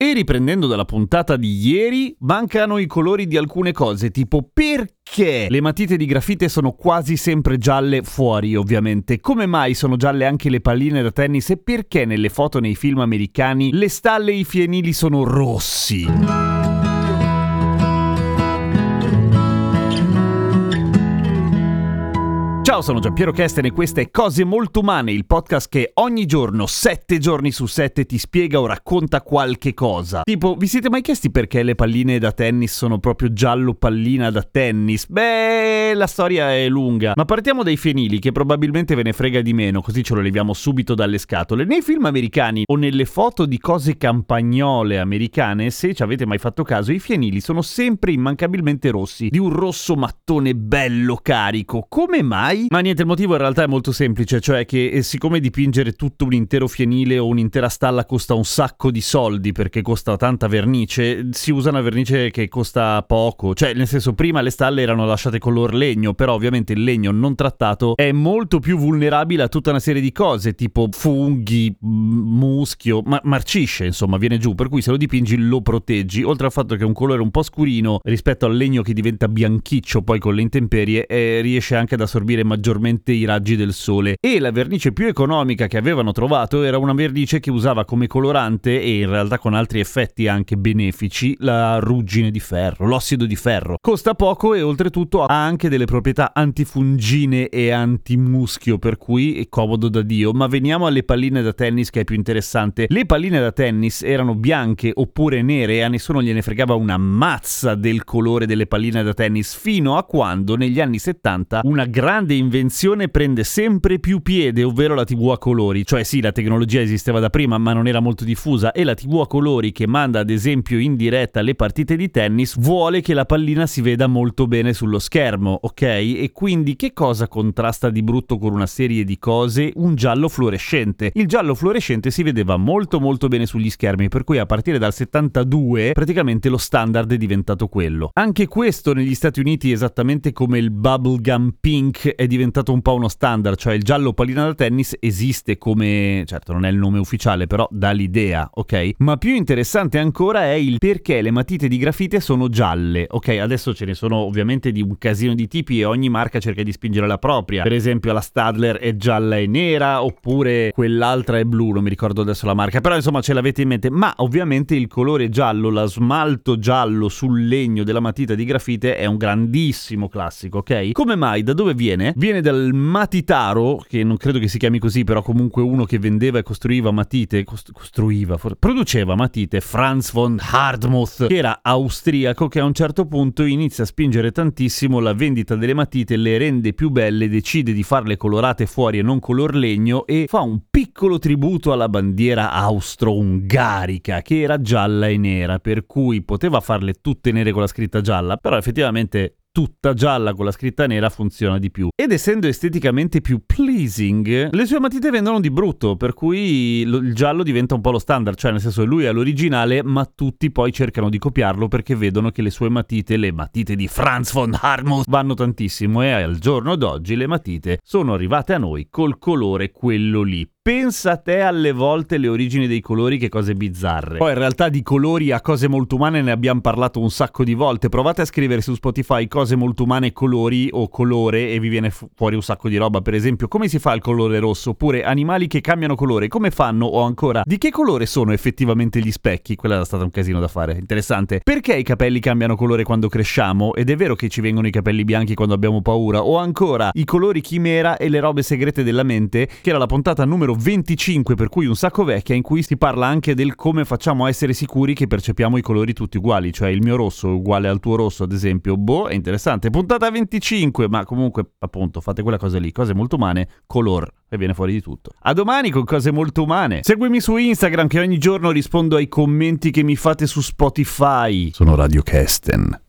E riprendendo dalla puntata di ieri, mancano i colori di alcune cose, tipo perché le matite di grafite sono quasi sempre gialle fuori, ovviamente. Come mai sono gialle anche le palline da tennis e perché nelle foto nei film americani le stalle e i fienili sono rossi? Ciao, sono Giampiero Kesten e questa è Cose Molto Umane, il podcast che ogni giorno, sette giorni su sette, ti spiega o racconta qualche cosa. Tipo, vi siete mai chiesti perché le palline da tennis sono proprio giallo pallina da tennis? Beh, la storia è lunga, ma partiamo dai fienili, che probabilmente ve ne frega di meno, così ce lo leviamo subito dalle scatole. Nei film americani o nelle foto di cose campagnole americane, se ci avete mai fatto caso, i fienili sono sempre immancabilmente rossi, di un rosso mattone bello carico. Come mai? Ma niente, il motivo in realtà è molto semplice, cioè che eh, siccome dipingere tutto un intero fienile o un'intera stalla costa un sacco di soldi perché costa tanta vernice, si usa una vernice che costa poco. Cioè, nel senso, prima le stalle erano lasciate color legno, però ovviamente il legno non trattato è molto più vulnerabile a tutta una serie di cose, tipo funghi, muschio, ma marcisce, insomma, viene giù, per cui se lo dipingi lo proteggi, oltre al fatto che è un colore un po' scurino rispetto al legno che diventa bianchiccio poi con le intemperie, eh, riesce anche ad assorbire maggiormente i raggi del sole e la vernice più economica che avevano trovato era una vernice che usava come colorante e in realtà con altri effetti anche benefici la ruggine di ferro, l'ossido di ferro. Costa poco e oltretutto ha anche delle proprietà antifungine e antimuschio per cui è comodo da dio, ma veniamo alle palline da tennis che è più interessante. Le palline da tennis erano bianche oppure nere e a nessuno gliene fregava una mazza del colore delle palline da tennis fino a quando negli anni 70 una grande invenzione prende sempre più piede, ovvero la TV a colori. Cioè sì, la tecnologia esisteva da prima, ma non era molto diffusa e la TV a colori che manda ad esempio in diretta le partite di tennis vuole che la pallina si veda molto bene sullo schermo, ok? E quindi che cosa contrasta di brutto con una serie di cose? Un giallo fluorescente. Il giallo fluorescente si vedeva molto molto bene sugli schermi, per cui a partire dal 72 praticamente lo standard è diventato quello. Anche questo negli Stati Uniti esattamente come il bubblegum pink è diventato un po' uno standard, cioè il giallo pallina da tennis esiste come, certo non è il nome ufficiale, però dà l'idea, ok? Ma più interessante ancora è il perché le matite di grafite sono gialle, ok? Adesso ce ne sono ovviamente di un casino di tipi e ogni marca cerca di spingere la propria. Per esempio la Stadler è gialla e nera, oppure quell'altra è blu, non mi ricordo adesso la marca, però insomma ce l'avete in mente. Ma ovviamente il colore giallo, la smalto giallo sul legno della matita di grafite è un grandissimo classico, ok? Come mai? Da dove viene? Viene dal matitaro, che non credo che si chiami così, però comunque uno che vendeva e costruiva matite, cost- costruiva, for- produceva matite, Franz von Hardmuth, che era austriaco, che a un certo punto inizia a spingere tantissimo la vendita delle matite, le rende più belle, decide di farle colorate fuori e non color legno e fa un piccolo tributo alla bandiera austro-ungarica, che era gialla e nera, per cui poteva farle tutte nere con la scritta gialla, però effettivamente tutta gialla con la scritta nera funziona di più. Ed essendo esteticamente più pleasing, le sue matite vendono di brutto, per cui il giallo diventa un po' lo standard, cioè nel senso lui è l'originale, ma tutti poi cercano di copiarlo perché vedono che le sue matite, le matite di Franz von Harmuth, vanno tantissimo e al giorno d'oggi le matite sono arrivate a noi col colore quello lì pensa te alle volte le origini dei colori, che cose bizzarre. Poi in realtà di colori a cose molto umane ne abbiamo parlato un sacco di volte. Provate a scrivere su Spotify cose molto umane colori o colore e vi viene fuori un sacco di roba. Per esempio, come si fa il colore rosso? Oppure animali che cambiano colore, come fanno? O ancora, di che colore sono effettivamente gli specchi? Quella era stata un casino da fare. Interessante. Perché i capelli cambiano colore quando cresciamo? Ed è vero che ci vengono i capelli bianchi quando abbiamo paura? O ancora, i colori chimera e le robe segrete della mente, che era la puntata numero 25, per cui un sacco vecchia, in cui si parla anche del come facciamo a essere sicuri che percepiamo i colori tutti uguali, cioè il mio rosso è uguale al tuo rosso, ad esempio. Boh, è interessante. Puntata 25, ma comunque, appunto, fate quella cosa lì, cose molto umane, color e viene fuori di tutto. A domani con cose molto umane. Seguimi su Instagram che ogni giorno rispondo ai commenti che mi fate su Spotify. Sono Radio Kesten.